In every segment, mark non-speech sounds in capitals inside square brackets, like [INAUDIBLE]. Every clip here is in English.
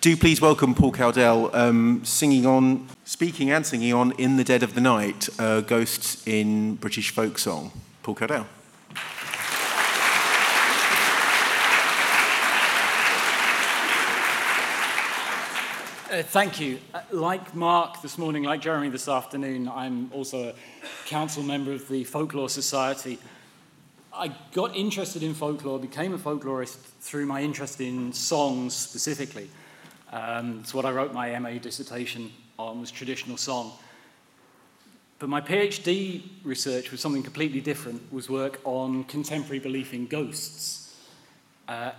Do please welcome Paul Cowdell um, singing on, speaking and singing on In the Dead of the Night, uh, Ghosts in British Folk Song. Paul Cowdell. Uh, thank you. Uh, like Mark this morning, like Jeremy this afternoon, I'm also a council member of the Folklore Society. I got interested in folklore, became a folklorist through my interest in songs specifically. Um, it's what I wrote my MA dissertation on was traditional song. But my PhD research was something completely different, was work on contemporary belief in ghosts. Uh,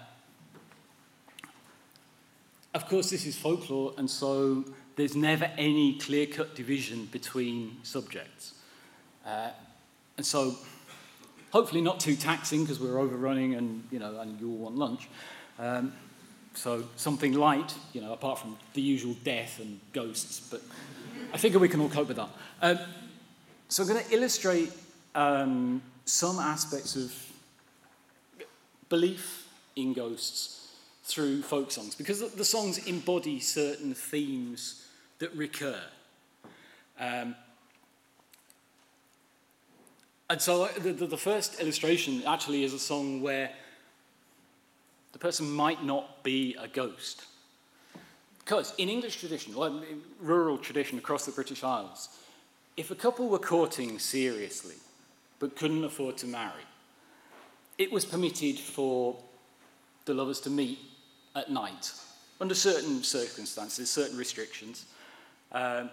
of course, this is folklore, and so there's never any clear cut division between subjects. Uh, and so, hopefully, not too taxing because we're overrunning and, you know, and you all want lunch. Um, so, something light, you know, apart from the usual death and ghosts, but I figure we can all cope with that. Um, so, I'm going to illustrate um, some aspects of belief in ghosts through folk songs because the songs embody certain themes that recur. Um, and so uh, the, the, first illustration actually is a song where the person might not be a ghost. Because in English tradition, well, rural tradition across the British Isles, if a couple were courting seriously but couldn't afford to marry, it was permitted for the lovers to meet at night under certain circumstances, certain restrictions. Um,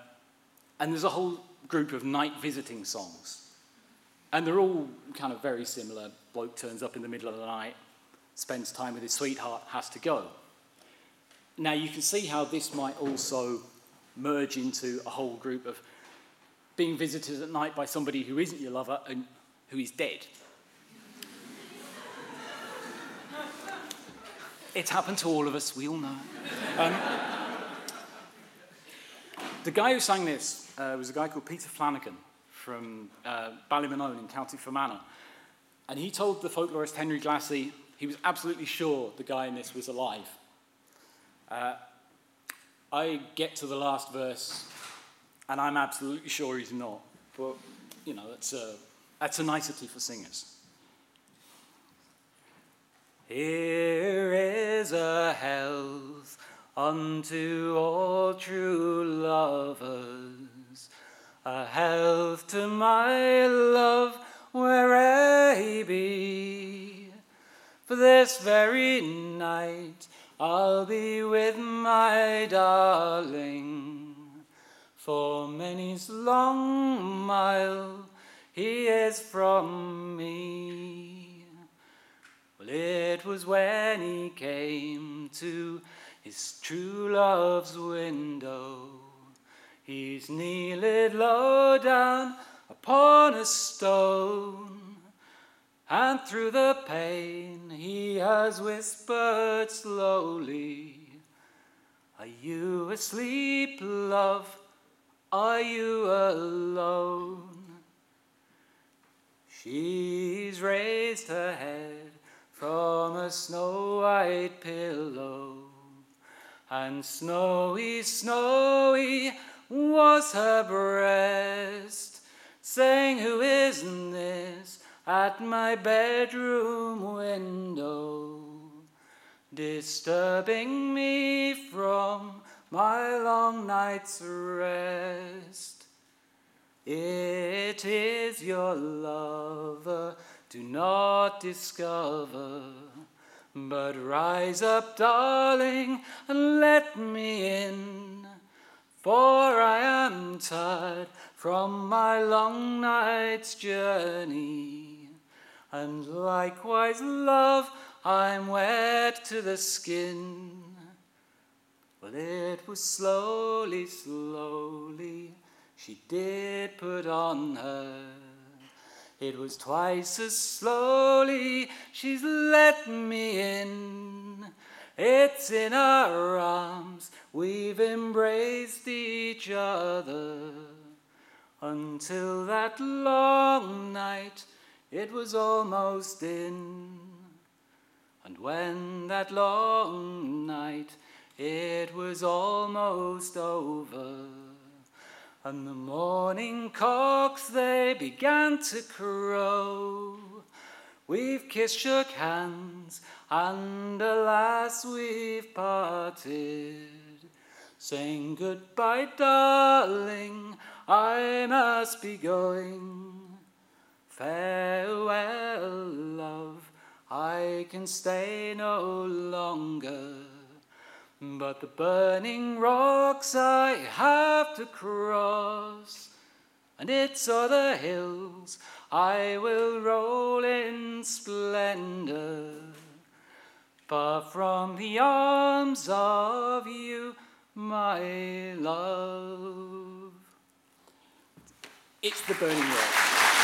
and there's a whole group of night visiting songs. And they're all kind of very similar. Bloke turns up in the middle of the night, spends time with his sweetheart, has to go. Now, you can see how this might also merge into a whole group of being visited at night by somebody who isn't your lover and who is dead. It's happened to all of us, we all know. Um, the guy who sang this uh, was a guy called Peter Flanagan from uh, Ballymenone in County Fermanagh. And he told the folklorist Henry Glassie he was absolutely sure the guy in this was alive. Uh, I get to the last verse, and I'm absolutely sure he's not. But, you know, that's a, that's a nicety for singers. Here is a health unto all true lovers, a health to my love where'er he be. For this very night I'll be with my darling, for many's long mile he is from me. Well, it was when he came to his true love's window. He's kneeled low down upon a stone, and through the pain he has whispered slowly, Are you asleep, love? Are you alone? She's raised her head from a snow white pillow. And snowy, snowy was her breast, saying, Who is this at my bedroom window, disturbing me from my long night's rest? It is your lover do not discover. But rise up, darling, and let me in. For I am tired from my long night's journey. And likewise, love, I'm wet to the skin. Well, it was slowly, slowly she did put on her it was twice as slowly she's let me in. It's in our arms we've embraced each other until that long night it was almost in. And when that long night it was almost over. And the morning cocks they began to crow. We've kissed, shook hands, and alas, we've parted. Saying goodbye, darling, I must be going. Farewell, love, I can stay no longer. But the burning rocks I have to cross, and it's o'er the hills I will roll in splendor, far from the arms of you, my love. It's the burning rocks.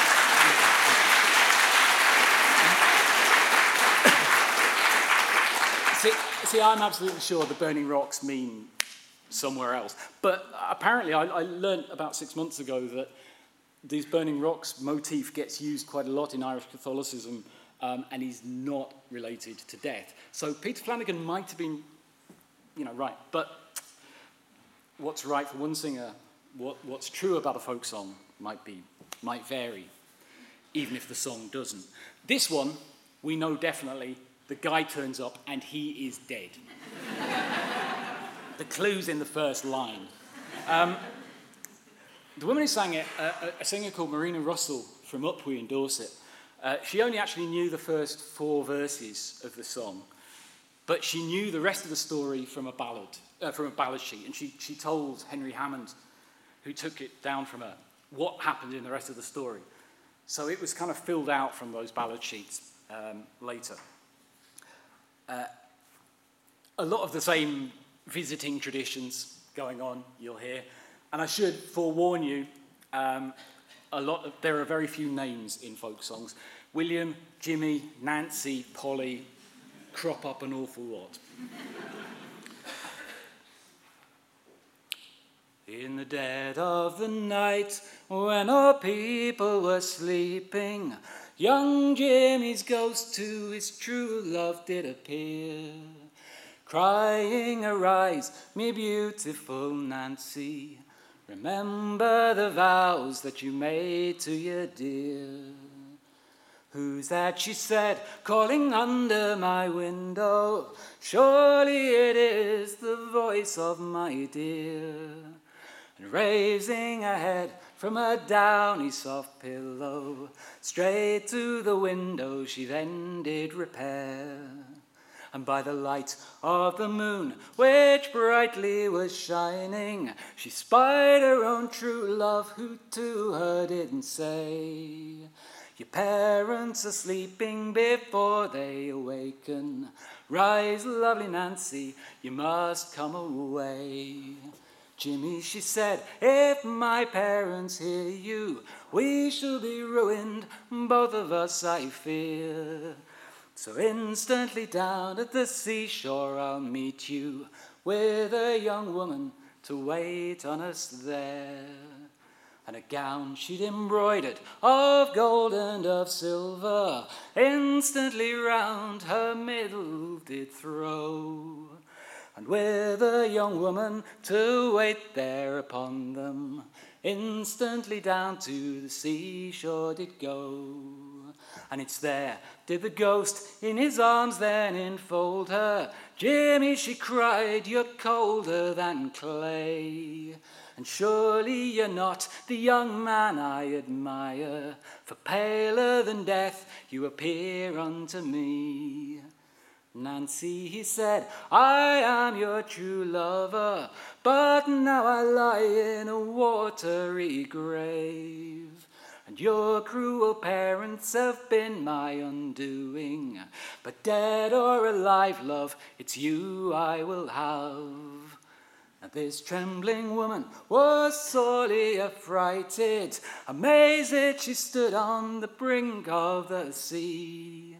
See, I'm absolutely sure the burning rocks mean somewhere else. But apparently, I, I learned about six months ago that these burning rocks motif gets used quite a lot in Irish Catholicism um, and is not related to death. So Peter Flanagan might have been, you know, right. But what's right for one singer, what, what's true about a folk song might be, might vary, even if the song doesn't. This one, we know definitely the guy turns up and he is dead. the clue's in the first line. Um, the woman who sang it, uh, a singer called Marina Russell from Upwey in Dorset, uh, she only actually knew the first four verses of the song, but she knew the rest of the story from a ballad, uh, from a ballad sheet, and she, she told Henry Hammond, who took it down from her, what happened in the rest of the story. So it was kind of filled out from those ballad sheets um, later. Uh, a lot of the same visiting traditions going on, you'll hear. And I should forewarn you, um, a lot of, there are very few names in folk songs. William, Jimmy, Nancy, Polly crop up an awful lot. In the dead of the night, when our people were sleeping, young Jimmy's ghost to his true love did appear, crying, Arise, me beautiful Nancy, remember the vows that you made to your dear. Who's that, she said, calling under my window? Surely it is the voice of my dear. And raising her head from her downy soft pillow, straight to the window she then did repair. And by the light of the moon, which brightly was shining, she spied her own true love, who to her didn't say, Your parents are sleeping before they awaken. Rise, lovely Nancy, you must come away. Jimmy, she said, if my parents hear you, we shall be ruined, both of us, I fear. So instantly down at the seashore I'll meet you with a young woman to wait on us there. And a gown she'd embroidered of gold and of silver instantly round her middle did throw and with a young woman to wait there upon them, instantly down to the seashore did go. And it's there did the ghost in his arms then enfold her. Jimmy, she cried, you're colder than clay. And surely you're not the young man I admire, for paler than death you appear unto me. Nancy, he said, I am your true lover, but now I lie in a watery grave. And your cruel parents have been my undoing. But dead or alive, love, it's you I will have. And this trembling woman was sorely affrighted. Amazed she stood on the brink of the sea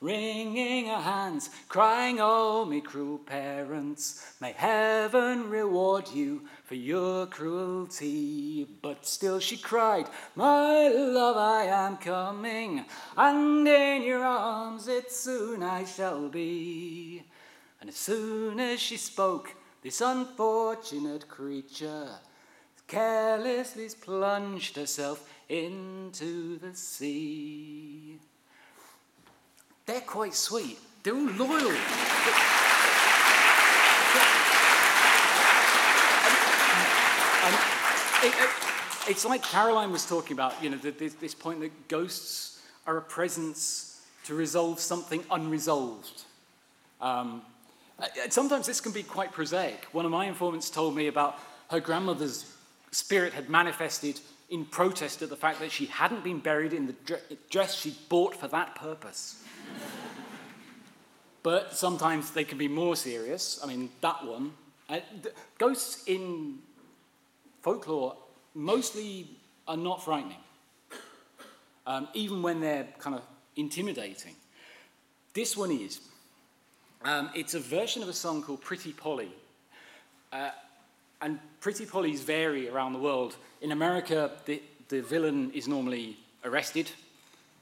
wringing her hands, crying, Oh, me cruel parents, may heaven reward you for your cruelty. But still she cried, My love, I am coming, and in your arms it soon I shall be. And as soon as she spoke, this unfortunate creature carelessly plunged herself into the sea. They're quite sweet. They're all loyal. It, it, it's like Caroline was talking about, you know, this, this point that ghosts are a presence to resolve something unresolved. Um, sometimes this can be quite prosaic. One of my informants told me about her grandmother's spirit had manifested in protest at the fact that she hadn't been buried in the dress she'd bought for that purpose. But sometimes they can be more serious. I mean, that one. Uh, ghosts in folklore mostly are not frightening, um, even when they're kind of intimidating. This one is. Um, it's a version of a song called Pretty Polly. Uh, and Pretty Pollies vary around the world. In America, the, the villain is normally arrested,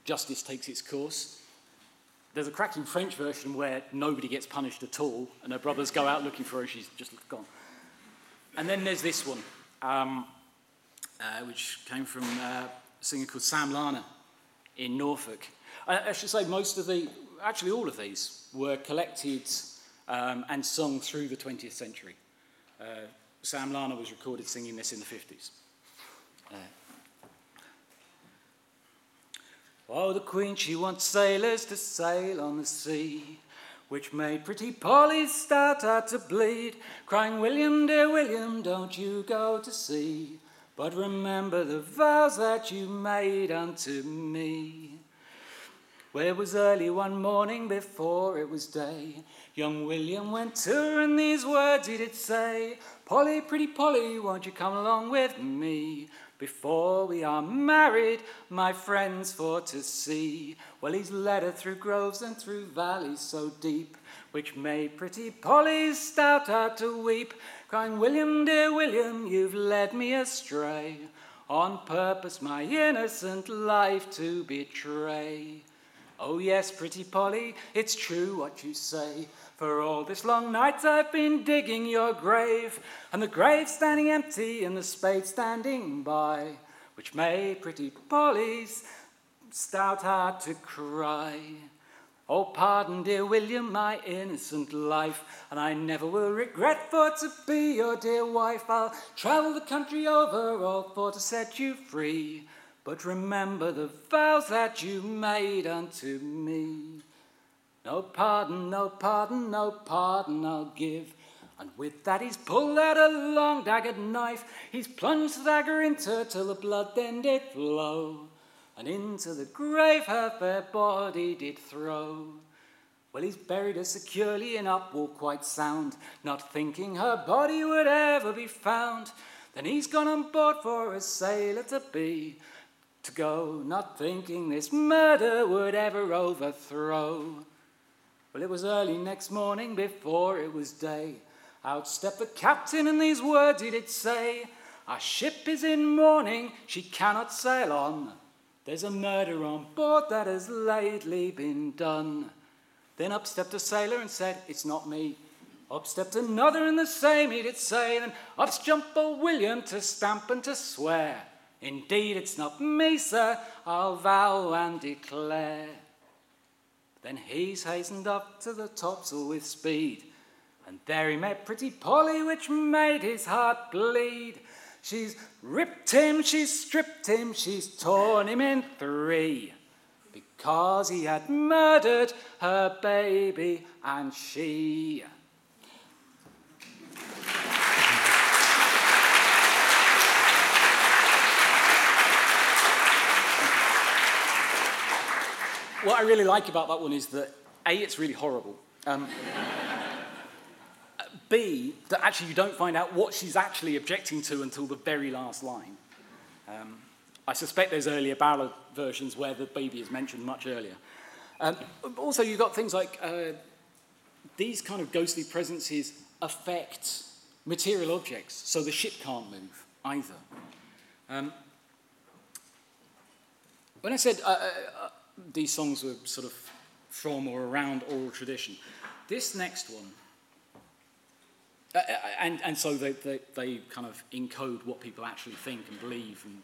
justice takes its course. There's a cracking French version where nobody gets punished at all, and her brothers go out looking for her, she's just gone. And then there's this one um, uh, which came from uh, a singer called Sam Larner in Norfolk. I, I, should say most of the, actually all of these, were collected um, and sung through the 20th century. Uh, Sam Larner was recorded singing this in the 50s. Uh, oh, the Queen, she wants sailors to sail on the sea which made pretty Polly start out to bleed, crying, William, dear William, don't you go to sea, but remember the vows that you made unto me. Where was early one morning before it was day, young William went to her, and these words he did say, Polly, pretty Polly, won't you come along with me? Before we are married, my friends, for to see. Well, he's led her through groves and through valleys so deep, which made pretty Polly stout out to weep, crying, William, dear William, you've led me astray, on purpose my innocent life to betray. Oh, yes, pretty Polly, it's true what you say. For all this long night I've been digging your grave, and the grave standing empty and the spade standing by, which made pretty Polly's stout heart to cry. Oh, pardon, dear William, my innocent life, and I never will regret for to be your dear wife. I'll travel the country over all for to set you free. But remember the vows that you made unto me. No pardon, no pardon, no pardon I'll give. And with that he's pulled out a long daggered knife. He's plunged the dagger into till the blood then did flow. And into the grave her fair body did throw. Well, he's buried her securely in Upwall quite sound, not thinking her body would ever be found. Then he's gone on board for a sailor to be, to go, not thinking this murder would ever overthrow. Well, it was early next morning before it was day. Out stepped the captain, and these words he did say Our ship is in mourning, she cannot sail on. There's a murder on board that has lately been done. Then up stepped a sailor and said, It's not me. Up stepped another and the same he did say. Then up jumped old William to stamp and to swear. Indeed, it's not me, sir, I'll vow and declare. Then he's hastened up to the topsail with speed, and there he met pretty Polly, which made his heart bleed. She's ripped him, she's stripped him, she's torn him in three, because he had murdered her baby and she. What I really like about that one is that A, it's really horrible. Um, B, that actually you don't find out what she's actually objecting to until the very last line. Um, I suspect there's earlier ballad versions where the baby is mentioned much earlier. Um, also, you've got things like uh, these kind of ghostly presences affect material objects, so the ship can't move either. Um, when I said uh, uh, these songs were sort of from or around oral tradition. This next one Uh, and, and so they, they, they kind of encode what people actually think and believe and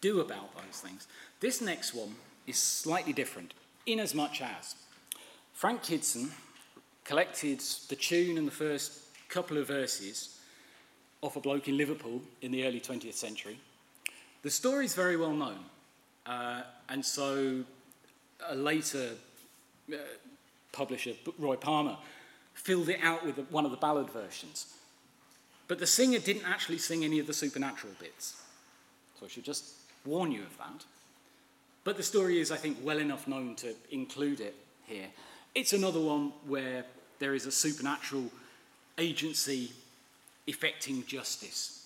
do about those things. This next one is slightly different, in as much as Frank Kidson collected the tune and the first couple of verses off a bloke in Liverpool in the early 20th century. The story is very well known, uh, and so a later uh, publisher, Roy Palmer, filled it out with one of the ballad versions. But the singer didn't actually sing any of the supernatural bits. So I should just warn you of that. But the story is, I think, well enough known to include it here. It's another one where there is a supernatural agency effecting justice.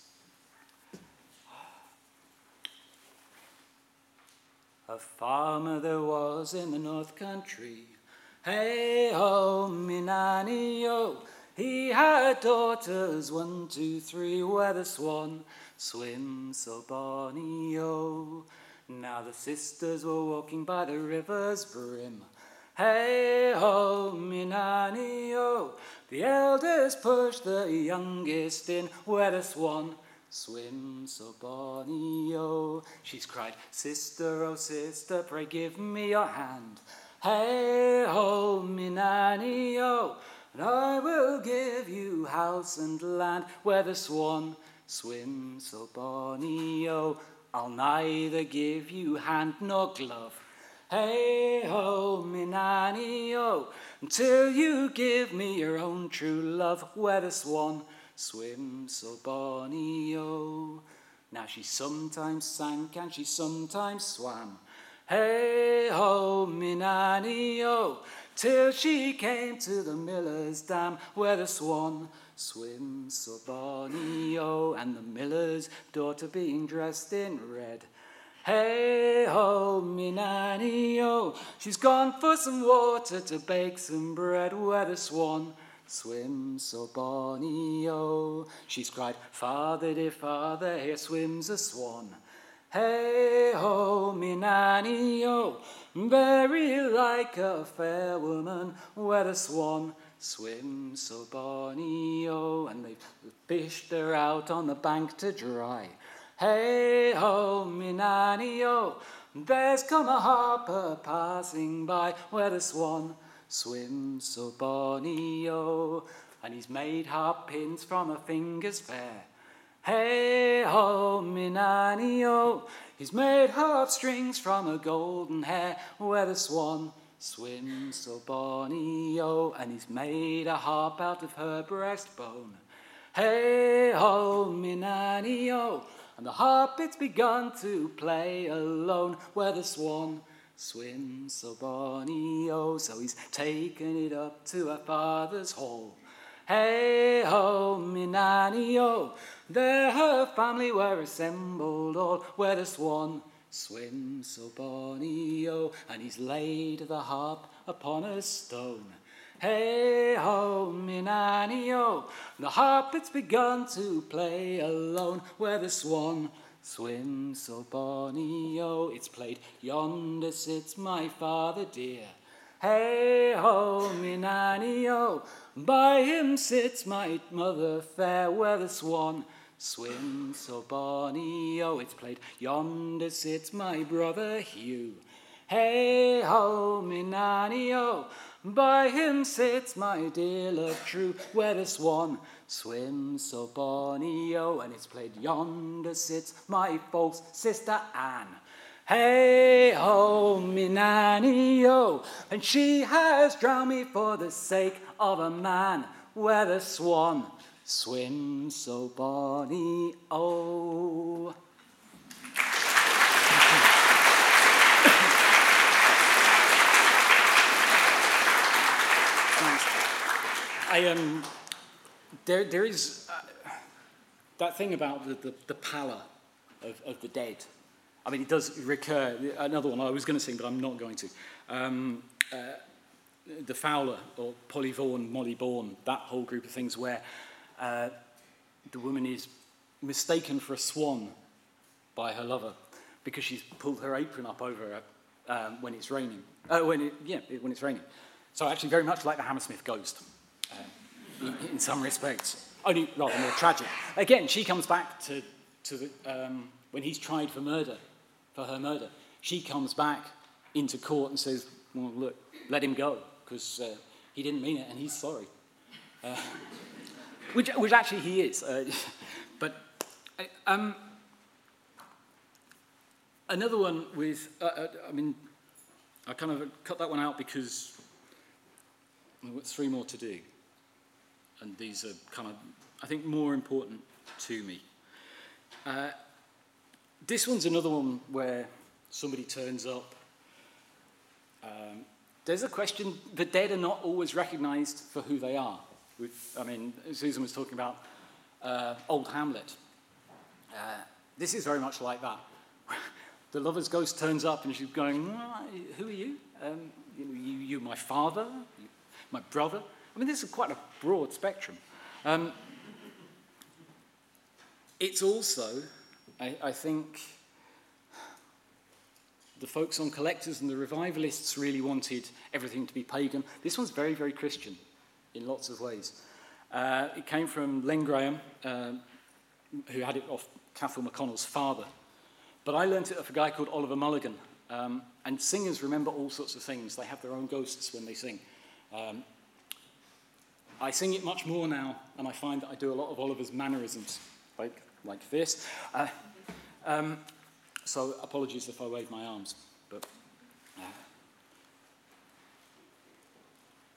A farmer there was in the North Country. Hey ho, me nanny yo. He had daughters, one, two, three, where the swan swims so bonny yo. Now the sisters were walking by the river's brim. Hey ho, me nanny. The eldest pushed the youngest in where the swan swims so bonny oh. She's cried, Sister, oh sister, pray give me your hand. Hey ho, me nanny oh. And I will give you house and land where the swan swims so bonny oh. I'll neither give you hand nor glove. Hey ho, me nanny oh, until you give me your own true love, where the swan swims so bonny oh. Now she sometimes sank and she sometimes swam. Hey ho, me nanny oh, till she came to the miller's dam, where the swan swims so bonny oh, and the miller's daughter being dressed in red Hey ho, me nanny oh, she's gone for some water to bake some bread where the swan swims so bonny oh. She's cried, Father dear father, here swims a swan. Hey ho, me nanny oh, very like a fair woman where the swan swims so bonny oh. And they've fished her out on the bank to dry. Hey ho, me nanny oh, there's come a harper passing by where the swan swims so bonny oh, and he's made harp pins from a finger's fair. Hey ho, nanny oh, he's made harp strings from a golden hair where the swan swims so bonny oh, and he's made a harp out of her breastbone. Hey ho, nanny oh, and the harp it's begun to play alone where the swan swims so bonny oh so he's taken it up to her father's hall. Hey ho me nanny oh there her family were assembled all where the swan swims so bonny oh and he's laid the harp upon a stone. Hey ho, me nanny oh, the harp it's begun to play alone where the swan swims so bonny oh. It's played yonder sits my father dear. Hey ho, me by him sits my mother fair where the swan Swim so bonny oh. It's played yonder sits my brother Hugh. Hey ho, me. By him sits my dear love true, where the swan swims so bonny, oh, and it's played yonder sits my false sister Anne. Hey ho, me nanny, oh, and she has drowned me for the sake of a man, where the swan swims so bonny, oh. I um, there there is uh, that thing about the, the, the pallor of, of the dead. I mean, it does recur. Another one I was going to sing, but I'm not going to. Um, uh, the Fowler or Polly Vaughan, Molly Bawn, that whole group of things where uh, the woman is mistaken for a swan by her lover because she's pulled her apron up over her um, when it's raining. Uh, when it, yeah, when it's raining. So actually, very much like the Hammersmith ghost. In, some respects, only rather more tragic. Again, she comes back to, to the, um, when he's tried for murder, for her murder. She comes back into court and says, well, look, let him go, because uh, he didn't mean it and he's sorry. Uh, [LAUGHS] which, which actually he is. Uh, [LAUGHS] but um, another one with, uh, uh, I mean, I kind of cut that one out because three more to do. And these are kind of, I think, more important to me. Uh, this one's another one where somebody turns up. Um, there's a question the dead are not always recognized for who they are. I mean, Susan was talking about uh, Old Hamlet. Uh, this is very much like that. [LAUGHS] the lover's ghost turns up and she's going, Who are you? Um, you, you, you, my father, you, my brother. I mean, this is quite a broad spectrum. Um, it's also, I, I think, the folks on collectors and the revivalists really wanted everything to be pagan. This one's very, very Christian in lots of ways. Uh, it came from Len Graham, uh, who had it off Cathal McConnell's father. But I learnt it off a guy called Oliver Mulligan. Um, and singers remember all sorts of things. They have their own ghosts when they sing. Um, I sing it much more now, and I find that I do a lot of Oliver's mannerisms, like, like this. Uh, um, so apologies if I wave my arms. But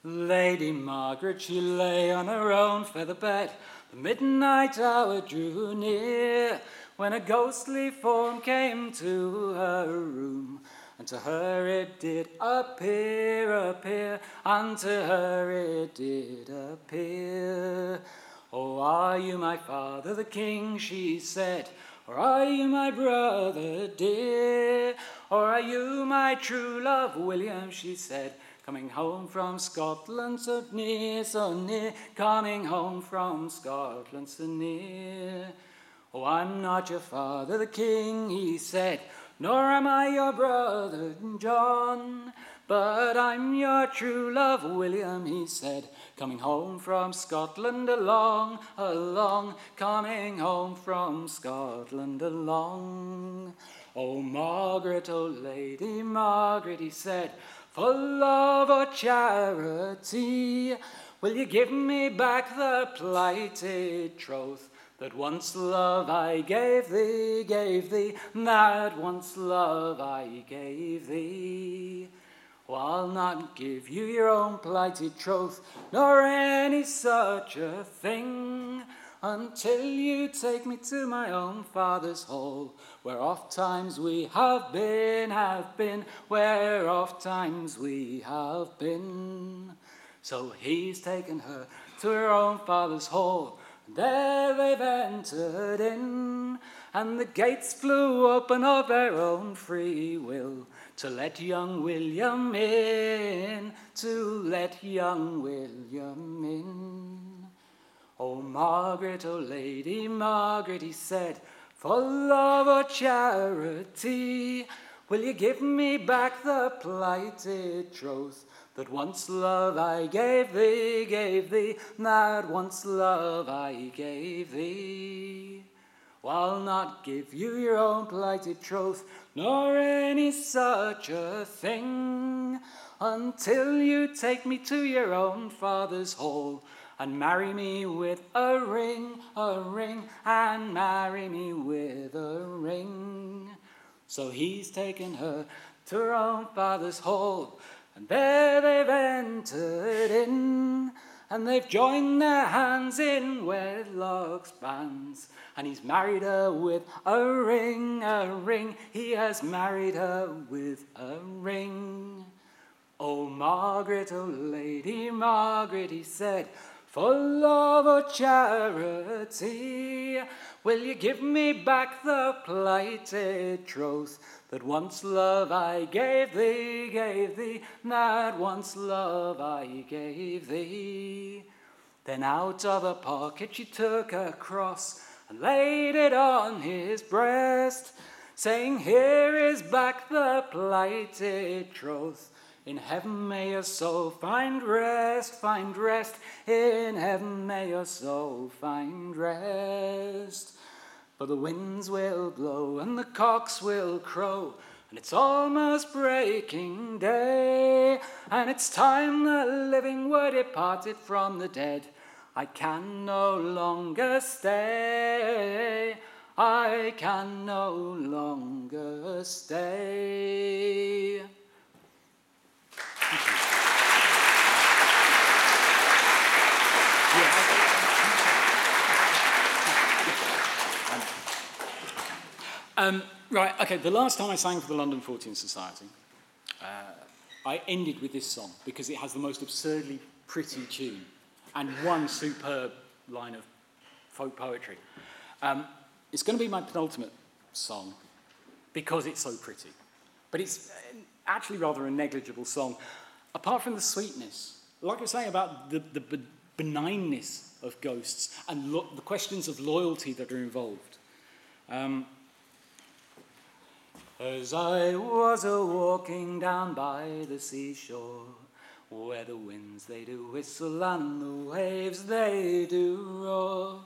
Lady Margaret, she lay on her own feather bed. The midnight hour drew near when a ghostly form came to her room. And to her it did appear, appear, and to her it did appear. Oh, are you my father the king? she said. Or are you my brother dear? Or are you my true love, William? she said. Coming home from Scotland so near, so near, coming home from Scotland so near. Oh, I'm not your father, the king, he said, nor am I your brother John, but I'm your true love, William, he said, coming home from Scotland along, along, coming home from Scotland along. Oh, Margaret, oh, Lady Margaret, he said, for love or charity, will you give me back the plighted troth that once love I gave thee, gave thee, that once love I gave thee? Oh, I'll not give you your own plighted troth, nor any such a thing until you take me to my own father's hall, where oft times we have been, have been, where oft times we have been. So he's taken her to her own father's hall, there they've entered in, and the gates flew open of their own free will to let young William in, to let young William in. Oh, Margaret, oh, Lady Margaret, he said, for love or charity, will you give me back the plighted troth that once love I gave thee, gave thee, that once love I gave thee? I'll not give you your own plighted troth, nor any such a thing, until you take me to your own father's hall and marry me with a ring, a ring, and marry me with a ring. So he's taken her to her own father's hall, and there they've entered in, and they've joined their hands in wedlock's bands. And he's married her with a ring, a ring. He has married her with a ring. Oh, Margaret, oh, Lady Margaret, he said, for love or charity, will you give me back the plighted troth that once love I gave thee, gave thee, that once love I gave thee? Then out of her pocket she took a cross and laid it on his breast, saying, Here is back the plighted troth In heaven may your soul find rest, find rest. In heaven may your soul find rest. For the winds will blow and the cocks will crow, and it's almost breaking day. And it's time the living were departed from the dead. I can no longer stay. I can no longer stay. Um, right, okay, the last time I sang for the London Fortean Society, uh, I ended with this song because it has the most absurdly pretty tune and one superb line of folk poetry. Um, it's going to be my penultimate song because it's so pretty. But it's uh, actually rather a negligible song. Apart from the sweetness, like I was saying about the, the benignness of ghosts and lo- the questions of loyalty that are involved. Um, as I was a walking down by the seashore, where the winds they do whistle and the waves they do roar,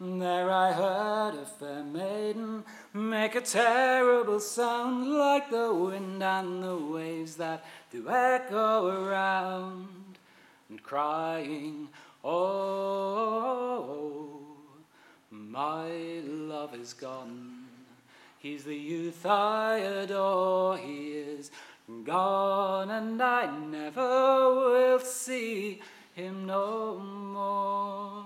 there I heard a fair maiden make a terrible sound like the wind and the waves that do echo around, and crying, Oh, my love is gone. He's the youth I adore. He is gone, and I never will see him no more.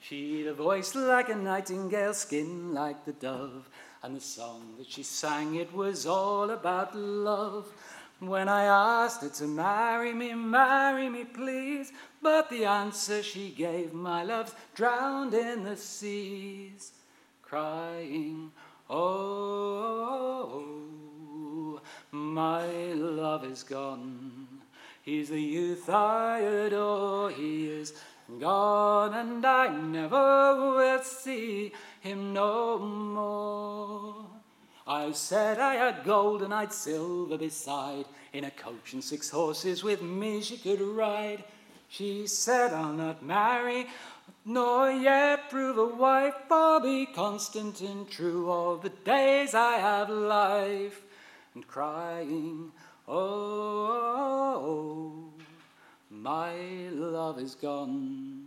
She'd a voice like a nightingale, skin like the dove, and the song that she sang, it was all about love. When I asked her to marry me, marry me, please, but the answer she gave, my love's drowned in the seas crying, Oh, my love is gone. He's the youth I adore. He is gone, and I never will see him no more. I said I had gold and I'd silver beside. In a coach and six horses with me she could ride. She said, I'll not marry, nor yet prove a wife, I'll be constant and true all the days I have life, and crying, oh, my love is gone.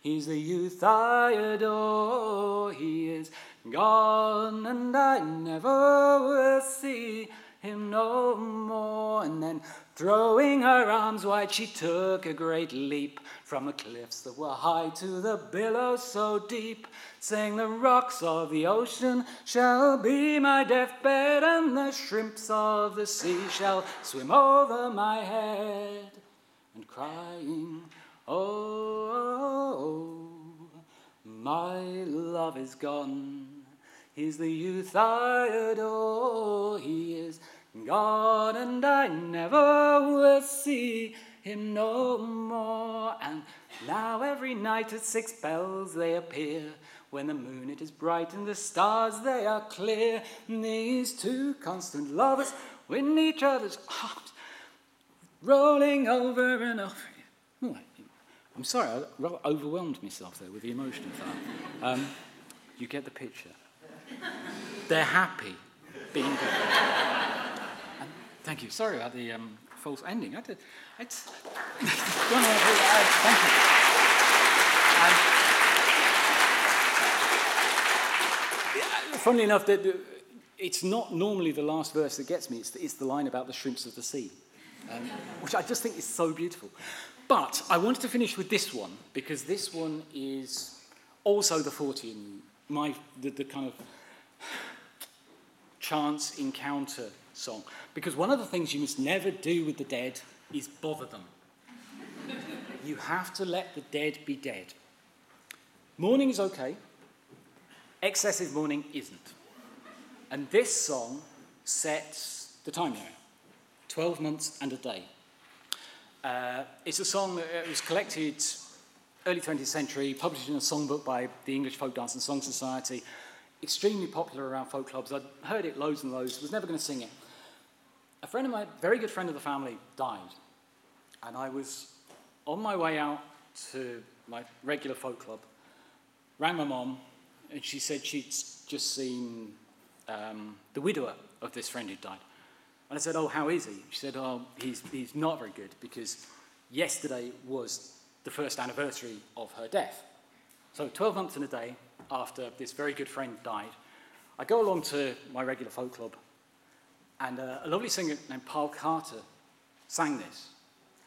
He's the youth I adore, he is gone, and I never will see him no more. And then, throwing her arms wide, she took a great leap from the cliffs that were high to the billows so deep, saying, The rocks of the ocean shall be my deathbed, and the shrimps of the sea shall swim over my head. And crying, Oh, my love is gone. He's the youth I adore. He is gone, and I never will see him no more. And now every night at six bells they appear. When the moon it is bright and the stars they are clear. And these two constant lovers win each other's arms, rolling over and over. I'm sorry, I overwhelmed myself there with the emotion of that. Um, you get the picture. They're happy being good. Thank you. Sorry about the um, false ending. I did, it's, [LAUGHS] thank you. Um, funnily enough, the, it's not normally the last verse that gets me, it's the, it's the line about the shrimps of the sea, um, which I just think is so beautiful. But I wanted to finish with this one because this one is also the 14, my, the, the kind of chance encounter song. Because one of the things you must never do with the dead is bother them. you have to let the dead be dead. Mourning is okay, excessive mourning isn't. And this song sets the time limit 12 months and a day. Uh, it's a song that was collected early 20th century, published in a songbook by the English Folk Dance and Song Society, extremely popular around folk clubs. I'd heard it loads and loads, was never going to sing it. A friend of mine, very good friend of the family, died. And I was on my way out to my regular folk club, rang my mom, and she said she'd just seen um, the widower of this friend who'd died. And I said, Oh, how is he? She said, Oh, he's, he's not very good because yesterday was the first anniversary of her death. So, 12 months and a day after this very good friend died, I go along to my regular folk club, and a lovely singer named Paul Carter sang this.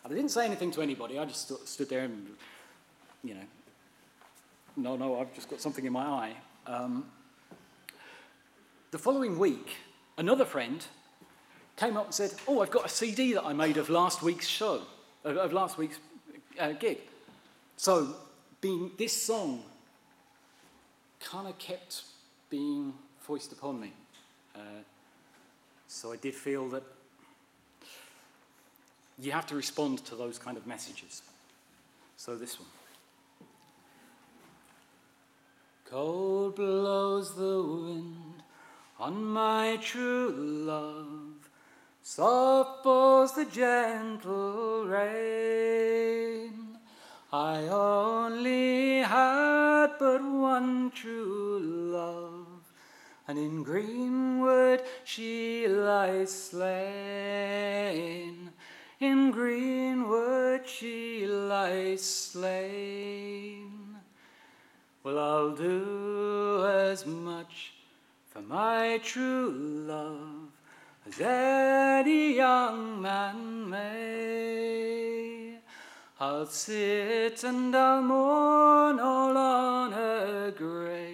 And I didn't say anything to anybody, I just st- stood there and, you know, no, no, I've just got something in my eye. Um, the following week, another friend came up and said, Oh, I've got a CD that I made of last week's show, of, of last week's uh, gig. So, being this song kind of kept being foisted upon me. Uh, so I did feel that you have to respond to those kind of messages. So this one. Cold blows the wind on my true love, soft falls the gentle rain. I only had but one true love, and in greenwood she lies slain. In greenwood she lies slain. Well, I'll do as much for my true love as any young man may. I'll sit and I'll mourn all on her grave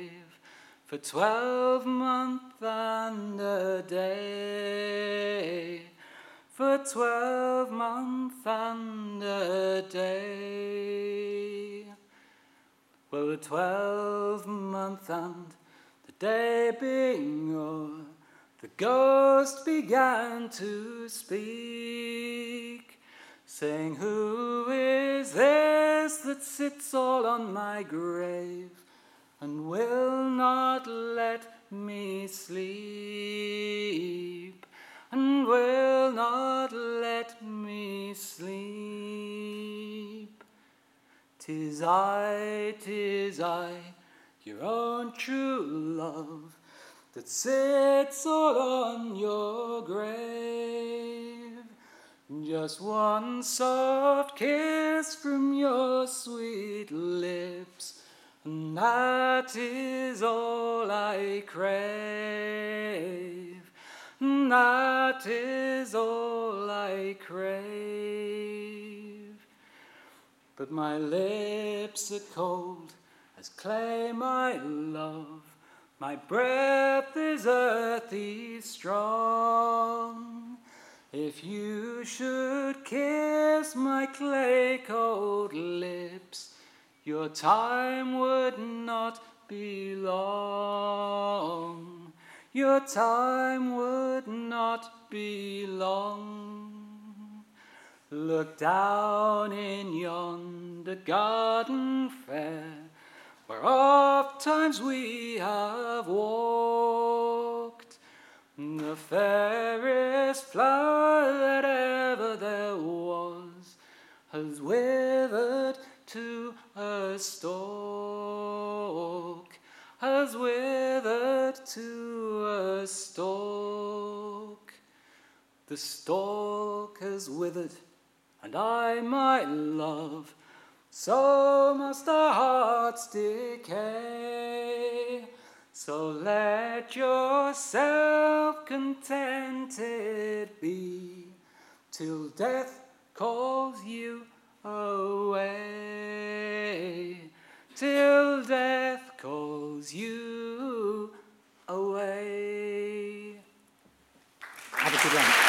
for twelve months and a day. For twelve months and a day. Well, the twelve month and the day being o'er, the ghost began to speak, saying, Who is this that sits all on my grave and will not let me sleep? And will not let me sleep. Tis I, tis I, your own true love, that sits all on your grave. Just one soft kiss from your sweet lips, and that is all I crave. That is all I crave but my lips are cold as clay, my love. My breath is earthy strong. If you should kiss my clay cold lips, your time would not be long. Your time would not be long. Look down in yonder garden fair, where oft times we have walked. The fairest flower that ever there was has withered to a stalk, has withered to a stalk. The stalk has withered and I my love, so must our hearts decay. So let yourself contented be till death calls you away. Till death calls you away. Have a good one.